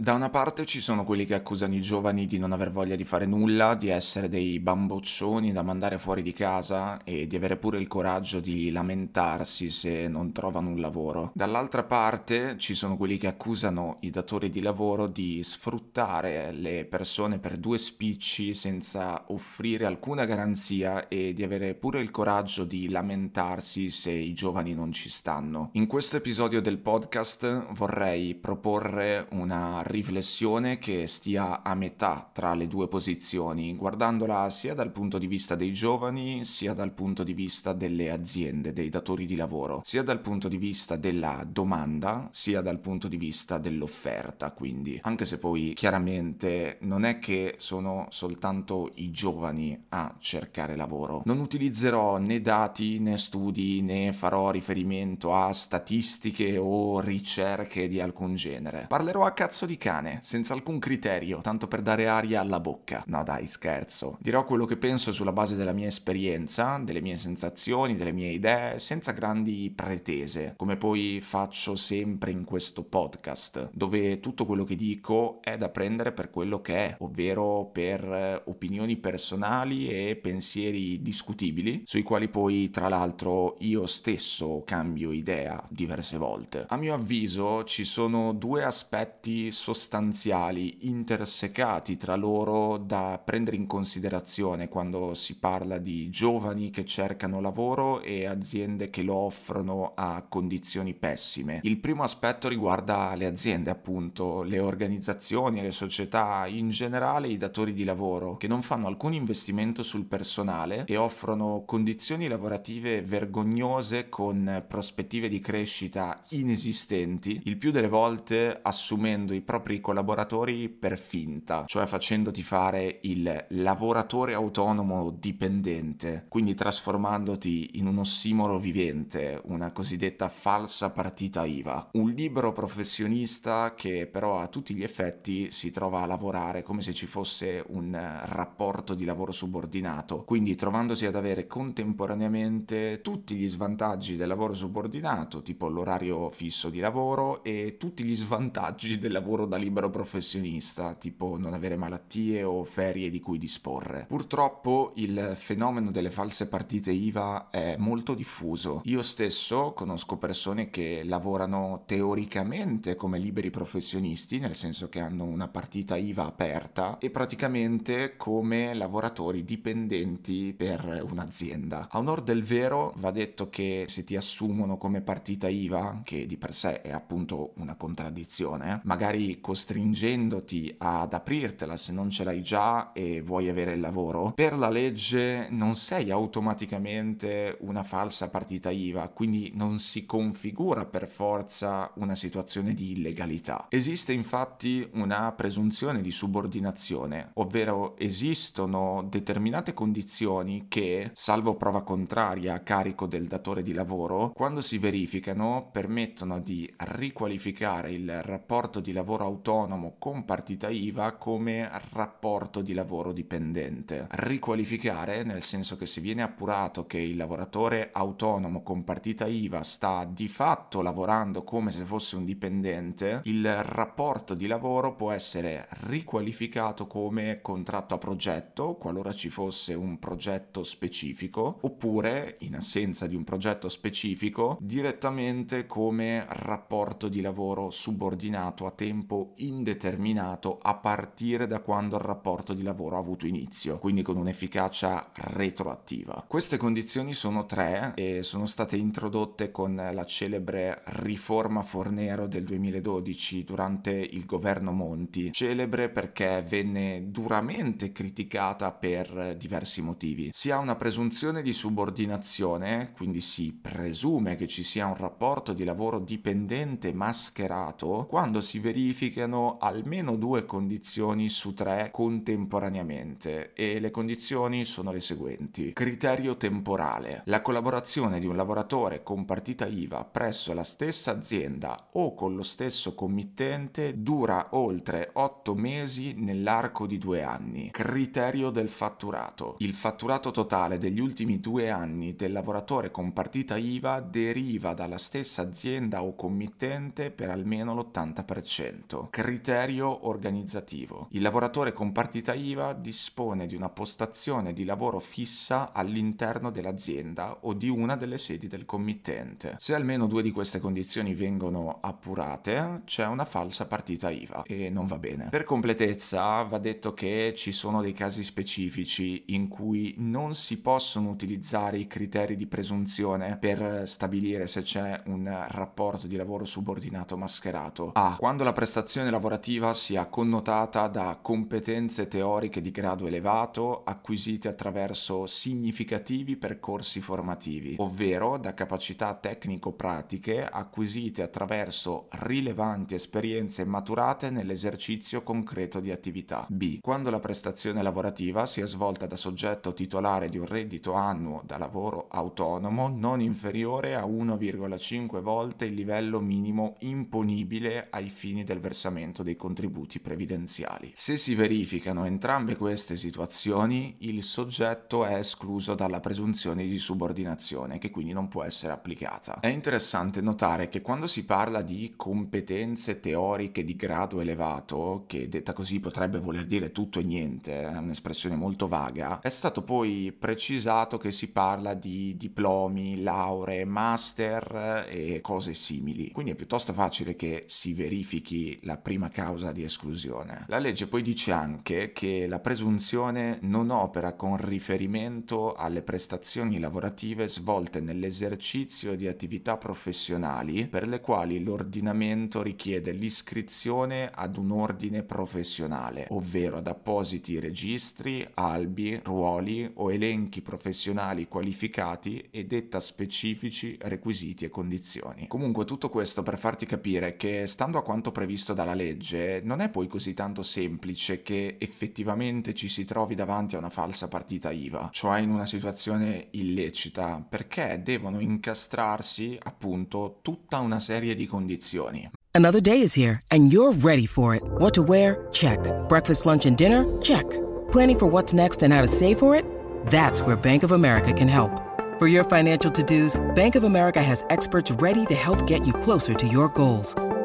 Da una parte ci sono quelli che accusano i giovani di non aver voglia di fare nulla, di essere dei bamboccioni da mandare fuori di casa e di avere pure il coraggio di lamentarsi se non trovano un lavoro. Dall'altra parte ci sono quelli che accusano i datori di lavoro di sfruttare le persone per due spicci senza offrire alcuna garanzia e di avere pure il coraggio di lamentarsi se i giovani non ci stanno. In questo episodio del podcast vorrei proporre una riflessione che stia a metà tra le due posizioni, guardandola sia dal punto di vista dei giovani, sia dal punto di vista delle aziende, dei datori di lavoro, sia dal punto di vista della domanda, sia dal punto di vista dell'offerta, quindi, anche se poi chiaramente non è che sono soltanto i giovani a cercare lavoro. Non utilizzerò né dati né studi né farò riferimento a statistiche o ricerche di alcun genere. Parlerò a cazzo di cane, senza alcun criterio, tanto per dare aria alla bocca. No dai, scherzo. Dirò quello che penso sulla base della mia esperienza, delle mie sensazioni, delle mie idee, senza grandi pretese, come poi faccio sempre in questo podcast, dove tutto quello che dico è da prendere per quello che è, ovvero per eh, opinioni personali e pensieri discutibili, sui quali poi tra l'altro io stesso cambio idea diverse volte. A mio avviso ci sono due aspetti sostanziali intersecati tra loro da prendere in considerazione quando si parla di giovani che cercano lavoro e aziende che lo offrono a condizioni pessime. Il primo aspetto riguarda le aziende, appunto, le organizzazioni, le società, in generale i datori di lavoro che non fanno alcun investimento sul personale e offrono condizioni lavorative vergognose con prospettive di crescita inesistenti, il più delle volte assumendo i propri collaboratori per finta, cioè facendoti fare il lavoratore autonomo dipendente, quindi trasformandoti in un ossimoro vivente, una cosiddetta falsa partita IVA. Un libero professionista che però a tutti gli effetti si trova a lavorare come se ci fosse un rapporto di lavoro subordinato, quindi trovandosi ad avere contemporaneamente tutti gli svantaggi del lavoro subordinato, tipo l'orario fisso di lavoro e tutti gli svantaggi del lavoro da libero professionista, tipo non avere malattie o ferie di cui disporre. Purtroppo il fenomeno delle false partite IVA è molto diffuso. Io stesso conosco persone che lavorano teoricamente come liberi professionisti, nel senso che hanno una partita IVA aperta, e praticamente come lavoratori dipendenti per un'azienda. A onor del vero va detto che se ti assumono come partita IVA, che di per sé è appunto una contraddizione, magari costringendoti ad aprirtela se non ce l'hai già e vuoi avere il lavoro, per la legge non sei automaticamente una falsa partita IVA, quindi non si configura per forza una situazione di illegalità. Esiste infatti una presunzione di subordinazione, ovvero esistono determinate condizioni che, salvo prova contraria a carico del datore di lavoro, quando si verificano permettono di riqualificare il rapporto di lavoro autonomo con partita IVA come rapporto di lavoro dipendente. Riqualificare nel senso che se viene appurato che il lavoratore autonomo con partita IVA sta di fatto lavorando come se fosse un dipendente, il rapporto di lavoro può essere riqualificato come contratto a progetto qualora ci fosse un progetto specifico oppure in assenza di un progetto specifico direttamente come rapporto di lavoro subordinato a tempo indeterminato a partire da quando il rapporto di lavoro ha avuto inizio, quindi con un'efficacia retroattiva. Queste condizioni sono tre e sono state introdotte con la celebre riforma Fornero del 2012 durante il governo Monti, celebre perché venne duramente criticata per diversi motivi. Si ha una presunzione di subordinazione, quindi si presume che ci sia un rapporto di lavoro dipendente mascherato quando si verifica verificano almeno due condizioni su tre contemporaneamente e le condizioni sono le seguenti. Criterio temporale. La collaborazione di un lavoratore con partita IVA presso la stessa azienda o con lo stesso committente dura oltre 8 mesi nell'arco di due anni. Criterio del fatturato. Il fatturato totale degli ultimi due anni del lavoratore con partita IVA deriva dalla stessa azienda o committente per almeno l'80%. Criterio organizzativo. Il lavoratore con partita IVA dispone di una postazione di lavoro fissa all'interno dell'azienda o di una delle sedi del committente. Se almeno due di queste condizioni vengono appurate, c'è una falsa partita IVA e non va bene. Per completezza va detto che ci sono dei casi specifici in cui non si possono utilizzare i criteri di presunzione per stabilire se c'è un rapporto di lavoro subordinato mascherato. A. Quando la prestazione lavorativa sia connotata da competenze teoriche di grado elevato acquisite attraverso significativi percorsi formativi, ovvero da capacità tecnico-pratiche acquisite attraverso rilevanti esperienze maturate nell'esercizio concreto di attività. B. Quando la prestazione lavorativa sia svolta da soggetto titolare di un reddito annuo da lavoro autonomo non inferiore a 1,5 volte il livello minimo imponibile ai fini del versamento dei contributi previdenziali. Se si verificano entrambe queste situazioni, il soggetto è escluso dalla presunzione di subordinazione, che quindi non può essere applicata. È interessante notare che quando si parla di competenze teoriche di grado elevato, che detta così potrebbe voler dire tutto e niente, è un'espressione molto vaga, è stato poi precisato che si parla di diplomi, lauree, master e cose simili. Quindi è piuttosto facile che si verifichi la prima causa di esclusione. La legge poi dice anche che la presunzione non opera con riferimento alle prestazioni lavorative svolte nell'esercizio di attività professionali per le quali l'ordinamento richiede l'iscrizione ad un ordine professionale, ovvero ad appositi registri, albi, ruoli o elenchi professionali qualificati e detta specifici requisiti e condizioni. Comunque tutto questo per farti capire che stando a quanto previsto dalla legge non è poi così tanto semplice che effettivamente ci si trovi davanti a una falsa partita IVA, cioè in una situazione illecita, perché devono incastrarsi appunto tutta una serie di condizioni. Another day is here and you're ready for it. What to wear? Check. Breakfast, lunch and dinner? Check. Planning for what's next and how to save for it? That's where Bank of America can help. For your financial to-dos, Bank of America has experts ready to help get you closer to your goals.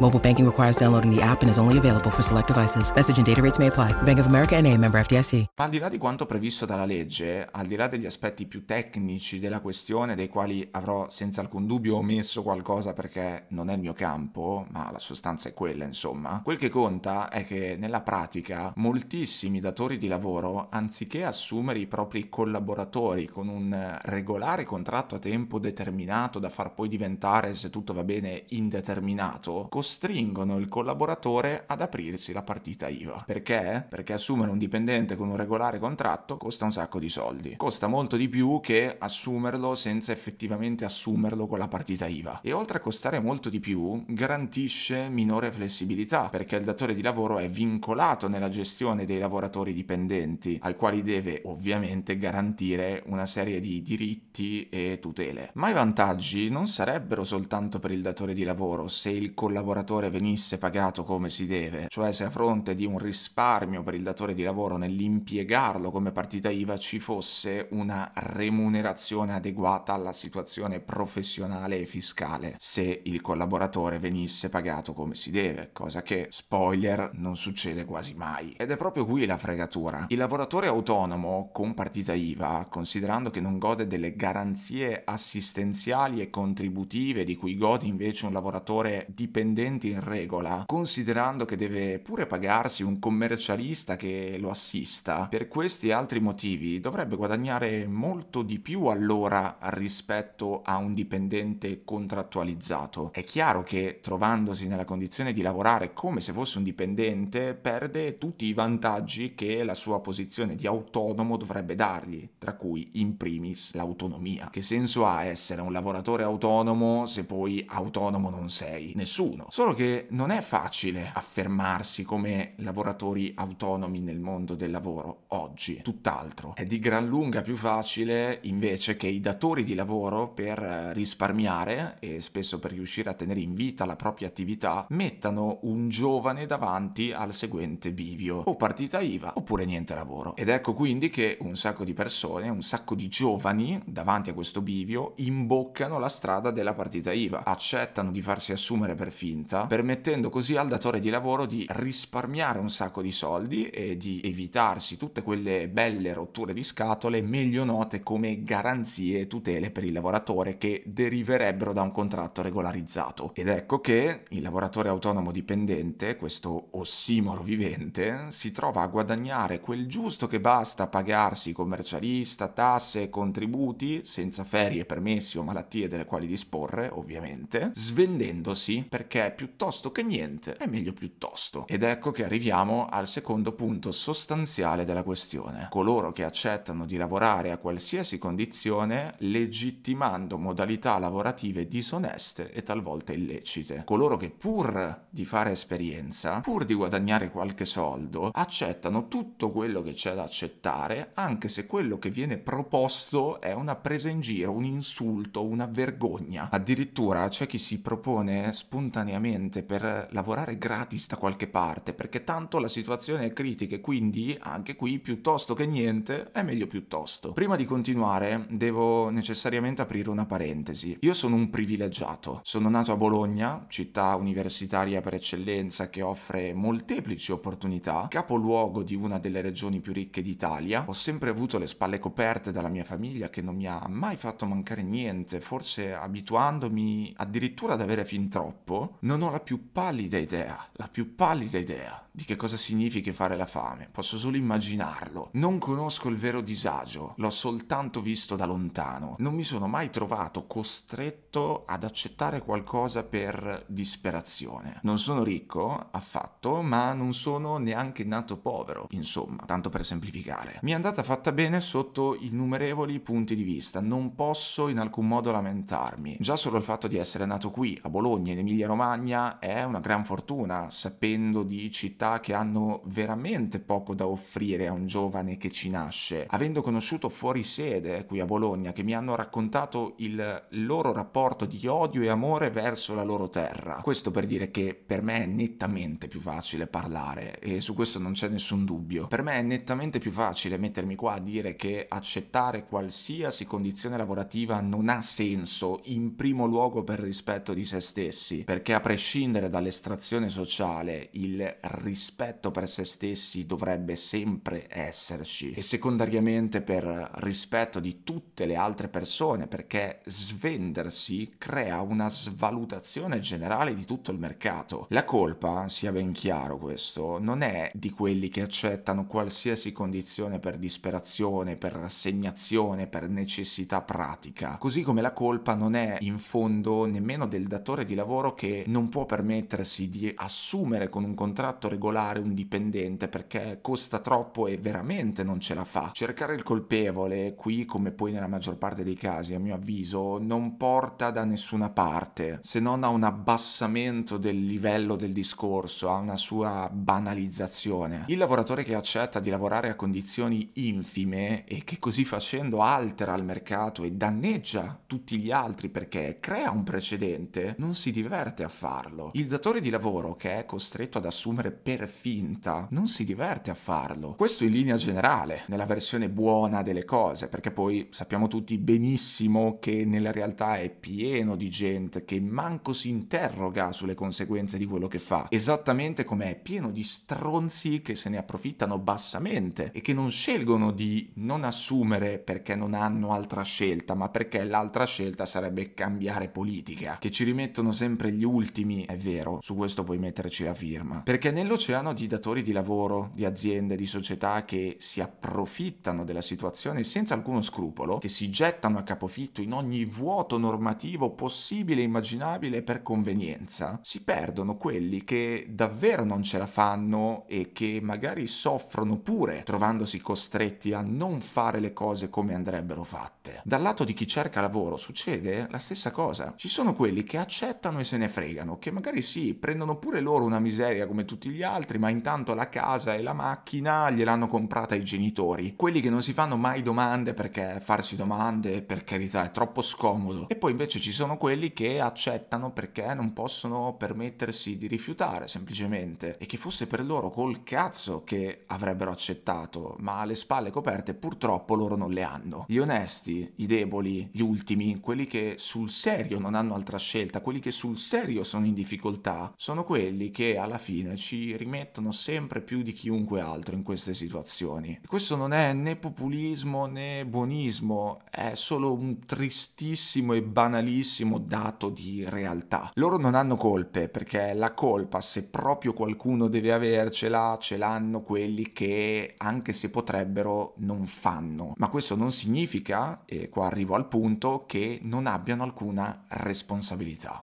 Mobile banking requires downloading the app and is only available for select devices. Message and data rates may apply. Bank of America and a member FDIC. Al di là di quanto previsto dalla legge, al di là degli aspetti più tecnici della questione, dei quali avrò senza alcun dubbio omesso qualcosa perché non è il mio campo, ma la sostanza è quella, insomma, quel che conta è che nella pratica moltissimi datori di lavoro, anziché assumere i propri collaboratori con un regolare contratto a tempo determinato da far poi diventare, se tutto va bene, indeterminato, costringono il collaboratore ad aprirsi la partita IVA. Perché? Perché assumere un dipendente con un regolare contratto costa un sacco di soldi. Costa molto di più che assumerlo senza effettivamente assumerlo con la partita IVA. E oltre a costare molto di più, garantisce minore flessibilità, perché il datore di lavoro è vincolato nella gestione dei lavoratori dipendenti, ai quali deve ovviamente garantire una serie di diritti e tutele. Ma i vantaggi non sarebbero soltanto per il datore di lavoro se il collaboratore venisse pagato come si deve, cioè se a fronte di un risparmio per il datore di lavoro nell'impiegarlo come partita IVA ci fosse una remunerazione adeguata alla situazione professionale e fiscale, se il collaboratore venisse pagato come si deve, cosa che, spoiler, non succede quasi mai. Ed è proprio qui la fregatura. Il lavoratore autonomo con partita IVA, considerando che non gode delle garanzie assistenziali e contributive di cui gode invece un lavoratore dipendente dipendenti in regola, considerando che deve pure pagarsi un commercialista che lo assista, per questi e altri motivi dovrebbe guadagnare molto di più all'ora rispetto a un dipendente contrattualizzato. È chiaro che trovandosi nella condizione di lavorare come se fosse un dipendente, perde tutti i vantaggi che la sua posizione di autonomo dovrebbe dargli, tra cui in primis l'autonomia. Che senso ha essere un lavoratore autonomo se poi autonomo non sei? Nessuno. Solo che non è facile affermarsi come lavoratori autonomi nel mondo del lavoro oggi, tutt'altro. È di gran lunga più facile invece che i datori di lavoro per risparmiare e spesso per riuscire a tenere in vita la propria attività mettano un giovane davanti al seguente bivio, o partita IVA oppure niente lavoro. Ed ecco quindi che un sacco di persone, un sacco di giovani davanti a questo bivio imboccano la strada della partita IVA, accettano di farsi assumere per finta, permettendo così al datore di lavoro di risparmiare un sacco di soldi e di evitarsi tutte quelle belle rotture di scatole meglio note come garanzie e tutele per il lavoratore che deriverebbero da un contratto regolarizzato. Ed ecco che il lavoratore autonomo dipendente, questo ossimoro vivente, si trova a guadagnare quel giusto che basta a pagarsi commercialista, tasse e contributi, senza ferie, permessi o malattie delle quali disporre, ovviamente, svendendosi perché piuttosto che niente è meglio piuttosto. Ed ecco che arriviamo al secondo punto sostanziale della questione. Coloro che accettano di lavorare a qualsiasi condizione legittimando modalità lavorative disoneste e talvolta illecite. Coloro che pur di fare esperienza, pur di guadagnare qualche soldo, accettano tutto quello che c'è da accettare, anche se quello che viene proposto è una presa in giro, un insulto, una vergogna. Addirittura c'è chi si propone spontaneamente per lavorare gratis da qualche parte, perché tanto la situazione è critica e quindi anche qui piuttosto che niente è meglio piuttosto. Prima di continuare devo necessariamente aprire una parentesi. Io sono un privilegiato, sono nato a Bologna, città universitaria per eccellenza che offre molteplici opportunità, capoluogo di una delle regioni più ricche d'Italia. Ho sempre avuto le spalle coperte dalla mia famiglia che non mi ha mai fatto mancare niente, forse abituandomi addirittura ad avere fin troppo. Non ho la più pallida idea, la più pallida idea di che cosa significhi fare la fame. Posso solo immaginarlo. Non conosco il vero disagio, l'ho soltanto visto da lontano. Non mi sono mai trovato costretto ad accettare qualcosa per disperazione. Non sono ricco, affatto, ma non sono neanche nato povero, insomma, tanto per semplificare. Mi è andata fatta bene sotto innumerevoli punti di vista, non posso in alcun modo lamentarmi. Già solo il fatto di essere nato qui, a Bologna, in Emilia Romagna, è una gran fortuna, sapendo di città che hanno veramente poco da offrire a un giovane che ci nasce, avendo conosciuto fuori sede qui a Bologna che mi hanno raccontato il loro rapporto di odio e amore verso la loro terra. Questo per dire che per me è nettamente più facile parlare e su questo non c'è nessun dubbio. Per me è nettamente più facile mettermi qua a dire che accettare qualsiasi condizione lavorativa non ha senso in primo luogo per rispetto di se stessi, perché a prescindere dall'estrazione sociale il rispetto per se stessi dovrebbe sempre esserci e secondariamente per rispetto di tutte le altre persone perché svendersi crea una svalutazione generale di tutto il mercato. La colpa, sia ben chiaro questo, non è di quelli che accettano qualsiasi condizione per disperazione, per rassegnazione, per necessità pratica, così come la colpa non è in fondo nemmeno del datore di lavoro che non può permettersi di assumere con un contratto regolare un dipendente perché costa troppo e veramente non ce la fa. Cercare il colpevole, qui come poi nella maggior parte dei casi, a mio avviso, non porta da nessuna parte, se non a un abbassamento del livello del discorso, a una sua banalizzazione. Il lavoratore che accetta di lavorare a condizioni infime e che così facendo altera il mercato e danneggia tutti gli altri perché crea un precedente, non si diverte a farlo. Il datore di lavoro che è costretto ad assumere per finta, non si diverte a farlo. Questo in linea generale, nella versione buona delle cose, perché poi sappiamo tutti benissimo che nella realtà è pieno di gente che manco si interroga sulle conseguenze di quello che fa, esattamente come è pieno di stronzi che se ne approfittano bassamente e che non scelgono di non assumere perché non hanno altra scelta, ma perché l'altra scelta sarebbe cambiare politica, che ci rimettono sempre gli ultimi ultimi è vero, su questo puoi metterci la firma, perché nell'oceano di datori di lavoro, di aziende, di società che si approfittano della situazione senza alcuno scrupolo, che si gettano a capofitto in ogni vuoto normativo possibile e immaginabile per convenienza, si perdono quelli che davvero non ce la fanno e che magari soffrono pure trovandosi costretti a non fare le cose come andrebbero fatte. Dal lato di chi cerca lavoro succede la stessa cosa. Ci sono quelli che accettano e se ne fregano, che magari sì, prendono pure loro una miseria come tutti gli altri, ma intanto la casa e la macchina gliel'hanno comprata i genitori. Quelli che non si fanno mai domande perché farsi domande, per carità, è troppo scomodo. E poi invece ci sono quelli che accettano perché non possono permettersi di rifiutare semplicemente. E che fosse per loro col cazzo che avrebbero accettato, ma le spalle coperte purtroppo loro non le hanno. Gli onesti, i deboli, gli ultimi, quelli che sul serio non hanno altra scelta, quelli che sul serio sono in difficoltà, sono quelli che alla fine ci rimettono sempre più di chiunque altro in queste situazioni. Questo non è né populismo né buonismo, è solo un tristissimo e banalissimo dato di realtà. Loro non hanno colpe perché la colpa, se proprio qualcuno deve avercela, ce l'hanno quelli che anche se potrebbero non fanno. Ma questo non significa, e qua arrivo al punto, che non abbiano alcuna responsabilità.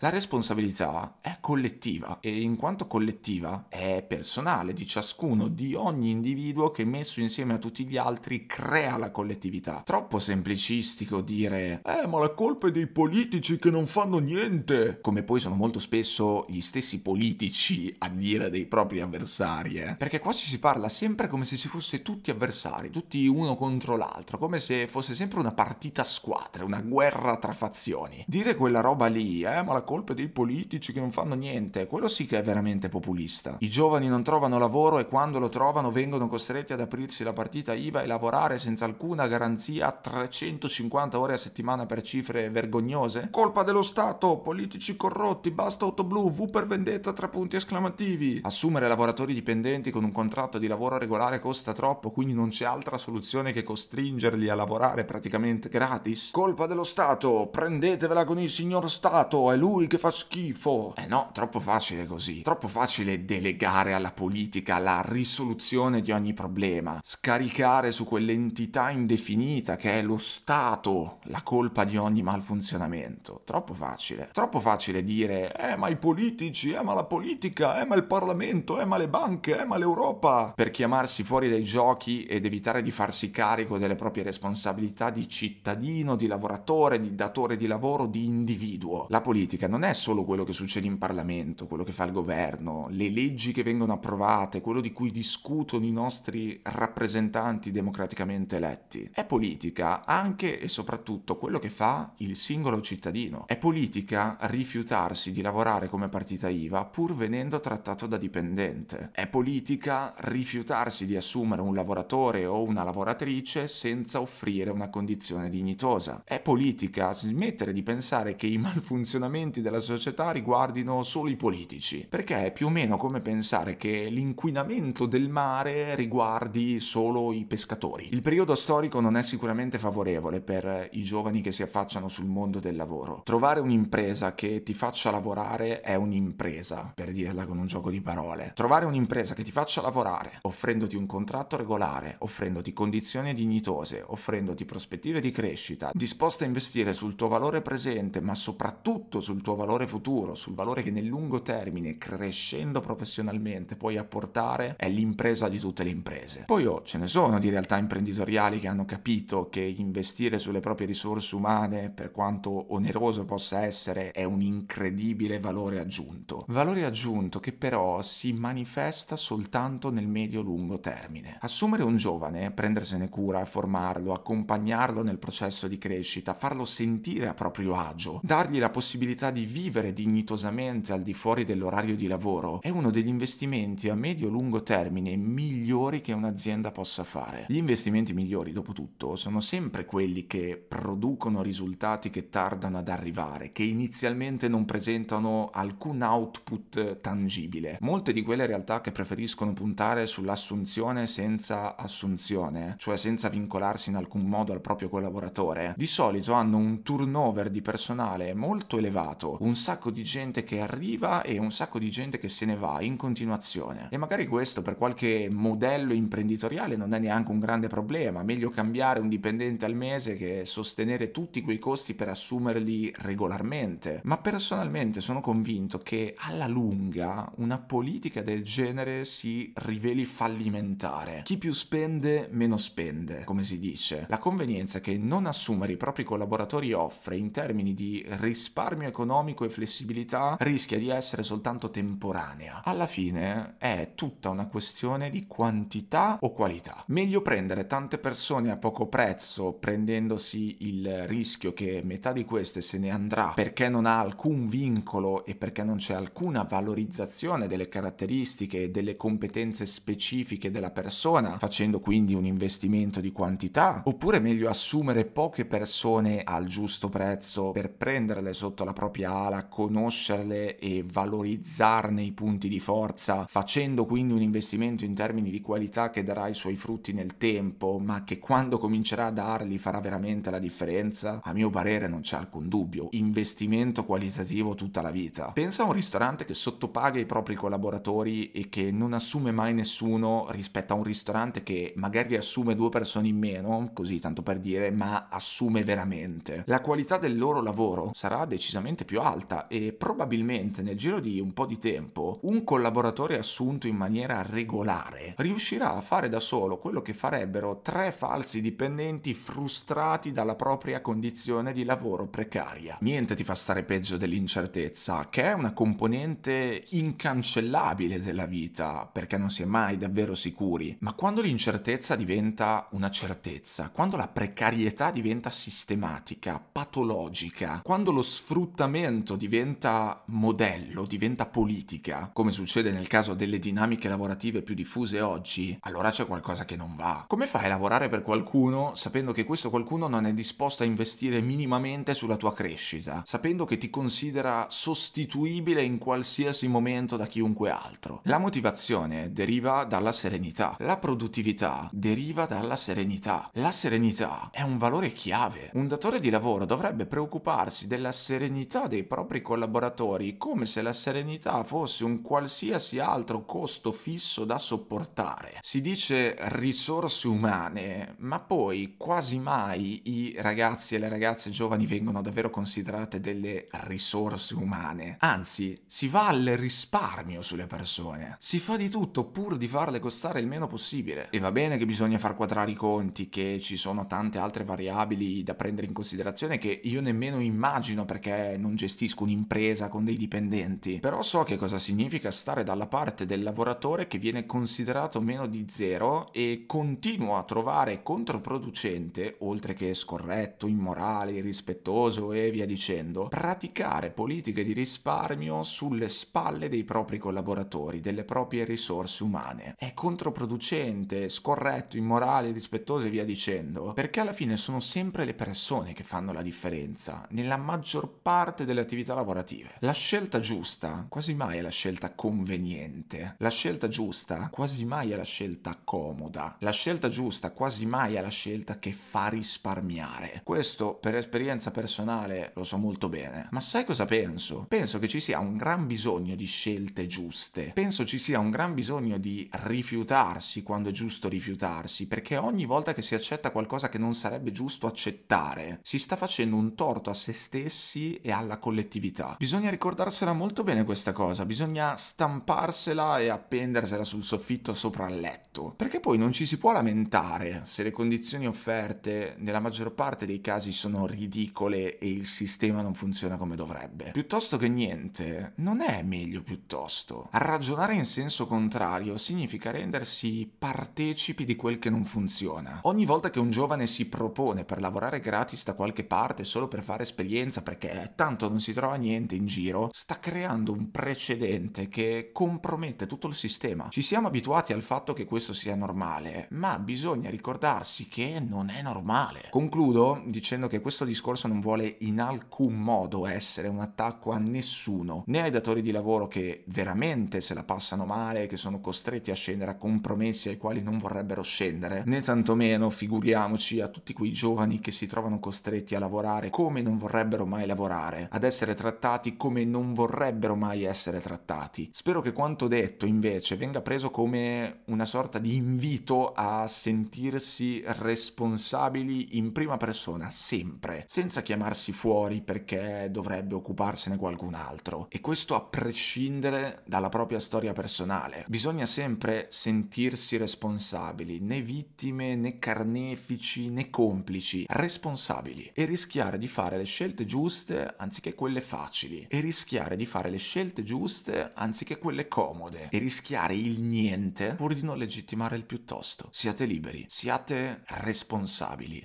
La responsabilità è collettiva e in quanto collettiva è personale di ciascuno, di ogni individuo che messo insieme a tutti gli altri crea la collettività. Troppo semplicistico dire eh ma la colpa è dei politici che non fanno niente, come poi sono molto spesso gli stessi politici a dire dei propri avversari, eh? perché qua ci si parla sempre come se si fosse tutti avversari, tutti uno contro l'altro, come se fosse sempre una partita a squadre, una guerra tra fazioni. Dire quella roba lì, eh ma la colpa dei politici che non fanno niente, quello sì che è veramente populista. I giovani non trovano lavoro e quando lo trovano vengono costretti ad aprirsi la partita IVA e lavorare senza alcuna garanzia 350 ore a settimana per cifre vergognose? Colpa dello Stato, politici corrotti, basta auto blu, V per vendetta, tre punti esclamativi. Assumere lavoratori dipendenti con un contratto di lavoro regolare costa troppo, quindi non c'è altra soluzione che costringerli a lavorare praticamente gratis. Colpa dello Stato, prendetevela con il signor Stato, è lui lui che fa schifo. Eh no, troppo facile così. Troppo facile delegare alla politica la risoluzione di ogni problema. Scaricare su quell'entità indefinita che è lo Stato la colpa di ogni malfunzionamento. Troppo facile. Troppo facile dire, eh ma i politici, eh ma la politica, eh ma il Parlamento, eh ma le banche, eh ma l'Europa. Per chiamarsi fuori dai giochi ed evitare di farsi carico delle proprie responsabilità di cittadino, di lavoratore, di datore di lavoro, di individuo. La politica politica non è solo quello che succede in Parlamento, quello che fa il governo, le leggi che vengono approvate, quello di cui discutono i nostri rappresentanti democraticamente eletti. È politica anche e soprattutto quello che fa il singolo cittadino. È politica rifiutarsi di lavorare come partita IVA pur venendo trattato da dipendente. È politica rifiutarsi di assumere un lavoratore o una lavoratrice senza offrire una condizione dignitosa. È politica smettere di pensare che i malfunzionamenti cambiamenti della società riguardino solo i politici, perché è più o meno come pensare che l'inquinamento del mare riguardi solo i pescatori. Il periodo storico non è sicuramente favorevole per i giovani che si affacciano sul mondo del lavoro. Trovare un'impresa che ti faccia lavorare è un'impresa, per dirla con un gioco di parole. Trovare un'impresa che ti faccia lavorare, offrendoti un contratto regolare, offrendoti condizioni dignitose, offrendoti prospettive di crescita, disposta a investire sul tuo valore presente, ma soprattutto sul tuo valore futuro, sul valore che nel lungo termine, crescendo professionalmente, puoi apportare, è l'impresa di tutte le imprese. Poi oh, ce ne sono di realtà imprenditoriali che hanno capito che investire sulle proprie risorse umane, per quanto oneroso possa essere, è un incredibile valore aggiunto. Valore aggiunto che però si manifesta soltanto nel medio-lungo termine. Assumere un giovane, prendersene cura, formarlo, accompagnarlo nel processo di crescita, farlo sentire a proprio agio, dargli la possibilità di di vivere dignitosamente al di fuori dell'orario di lavoro è uno degli investimenti a medio-lungo termine migliori che un'azienda possa fare. Gli investimenti migliori, dopo tutto, sono sempre quelli che producono risultati che tardano ad arrivare, che inizialmente non presentano alcun output tangibile. Molte di quelle realtà che preferiscono puntare sull'assunzione senza assunzione, cioè senza vincolarsi in alcun modo al proprio collaboratore, di solito hanno un turnover di personale molto elevato, un sacco di gente che arriva e un sacco di gente che se ne va in continuazione. E magari questo per qualche modello imprenditoriale non è neanche un grande problema, meglio cambiare un dipendente al mese che sostenere tutti quei costi per assumerli regolarmente. Ma personalmente sono convinto che alla lunga una politica del genere si riveli fallimentare. Chi più spende, meno spende, come si dice. La convenienza che non assumere i propri collaboratori offre in termini di risparmio economico e flessibilità rischia di essere soltanto temporanea. Alla fine è tutta una questione di quantità o qualità. Meglio prendere tante persone a poco prezzo prendendosi il rischio che metà di queste se ne andrà perché non ha alcun vincolo e perché non c'è alcuna valorizzazione delle caratteristiche e delle competenze specifiche della persona, facendo quindi un investimento di quantità, oppure meglio assumere poche persone al giusto prezzo per prenderle sotto la propria ala, conoscerle e valorizzarne i punti di forza, facendo quindi un investimento in termini di qualità che darà i suoi frutti nel tempo, ma che quando comincerà a darli farà veramente la differenza? A mio parere non c'è alcun dubbio. Investimento qualitativo tutta la vita. Pensa a un ristorante che sottopaga i propri collaboratori e che non assume mai nessuno rispetto a un ristorante che magari assume due persone in meno, così tanto per dire, ma assume veramente. La qualità del loro lavoro sarà decisamente più alta e probabilmente nel giro di un po' di tempo un collaboratore assunto in maniera regolare riuscirà a fare da solo quello che farebbero tre falsi dipendenti frustrati dalla propria condizione di lavoro precaria. Niente ti fa stare peggio dell'incertezza, che è una componente incancellabile della vita, perché non si è mai davvero sicuri. Ma quando l'incertezza diventa una certezza, quando la precarietà diventa sistematica, patologica, quando lo sfruttamento diventa modello, diventa politica, come succede nel caso delle dinamiche lavorative più diffuse oggi, allora c'è qualcosa che non va. Come fai a lavorare per qualcuno sapendo che questo qualcuno non è disposto a investire minimamente sulla tua crescita, sapendo che ti considera sostituibile in qualsiasi momento da chiunque altro? La motivazione deriva dalla serenità, la produttività deriva dalla serenità. La serenità è un valore chiave. Un datore di lavoro dovrebbe preoccuparsi della serenità dei propri collaboratori come se la serenità fosse un qualsiasi altro costo fisso da sopportare. Si dice risorse umane, ma poi quasi mai i ragazzi e le ragazze giovani vengono davvero considerate delle risorse umane. Anzi, si va al risparmio sulle persone. Si fa di tutto pur di farle costare il meno possibile. E va bene che bisogna far quadrare i conti, che ci sono tante altre variabili da prendere in considerazione che io nemmeno immagino perché non gestisco un'impresa con dei dipendenti. Però so che cosa significa stare dalla parte del lavoratore che viene considerato meno di zero e continuo a trovare controproducente, oltre che scorretto, immorale, irrispettoso e via dicendo, praticare politiche di risparmio sulle spalle dei propri collaboratori, delle proprie risorse umane. È controproducente, scorretto, immorale, irrispettoso e via dicendo, perché alla fine sono sempre le persone che fanno la differenza nella maggior parte delle attività lavorative. La scelta giusta quasi mai è la scelta conveniente. La scelta giusta quasi mai è la scelta comoda. La scelta giusta quasi mai è la scelta che fa risparmiare. Questo per esperienza personale lo so molto bene. Ma sai cosa penso? Penso che ci sia un gran bisogno di scelte giuste. Penso ci sia un gran bisogno di rifiutarsi quando è giusto rifiutarsi, perché ogni volta che si accetta qualcosa che non sarebbe giusto accettare, si sta facendo un torto a se stessi e alla collettività. Bisogna ricordarsela molto bene questa cosa, bisogna stamparsela e appendersela sul soffitto sopra il letto, perché poi non ci si può lamentare se le condizioni offerte nella maggior parte dei casi sono ridicole e il sistema non funziona come dovrebbe. Piuttosto che niente, non è meglio piuttosto. Ragionare in senso contrario significa rendersi partecipi di quel che non funziona. Ogni volta che un giovane si propone per lavorare gratis da qualche parte solo per fare esperienza perché tanto tanto non si trova niente in giro, sta creando un precedente che compromette tutto il sistema. Ci siamo abituati al fatto che questo sia normale, ma bisogna ricordarsi che non è normale. Concludo dicendo che questo discorso non vuole in alcun modo essere un attacco a nessuno, né ai datori di lavoro che veramente se la passano male, che sono costretti a scendere a compromessi ai quali non vorrebbero scendere, né tantomeno figuriamoci a tutti quei giovani che si trovano costretti a lavorare come non vorrebbero mai lavorare, ad essere trattati come non vorrebbero mai essere trattati. Spero che quanto detto invece venga preso come una sorta di invito a sentirsi responsabili in prima persona, sempre, senza chiamarsi fuori perché dovrebbe occuparsene qualcun altro. E questo a prescindere dalla propria storia personale. Bisogna sempre sentirsi responsabili, né vittime né carnefici né complici, responsabili e rischiare di fare le scelte giuste anziché quelle facili e rischiare di fare le scelte giuste anziché quelle comode e rischiare il niente pur di non legittimare il piuttosto. Siate liberi, siate responsabili.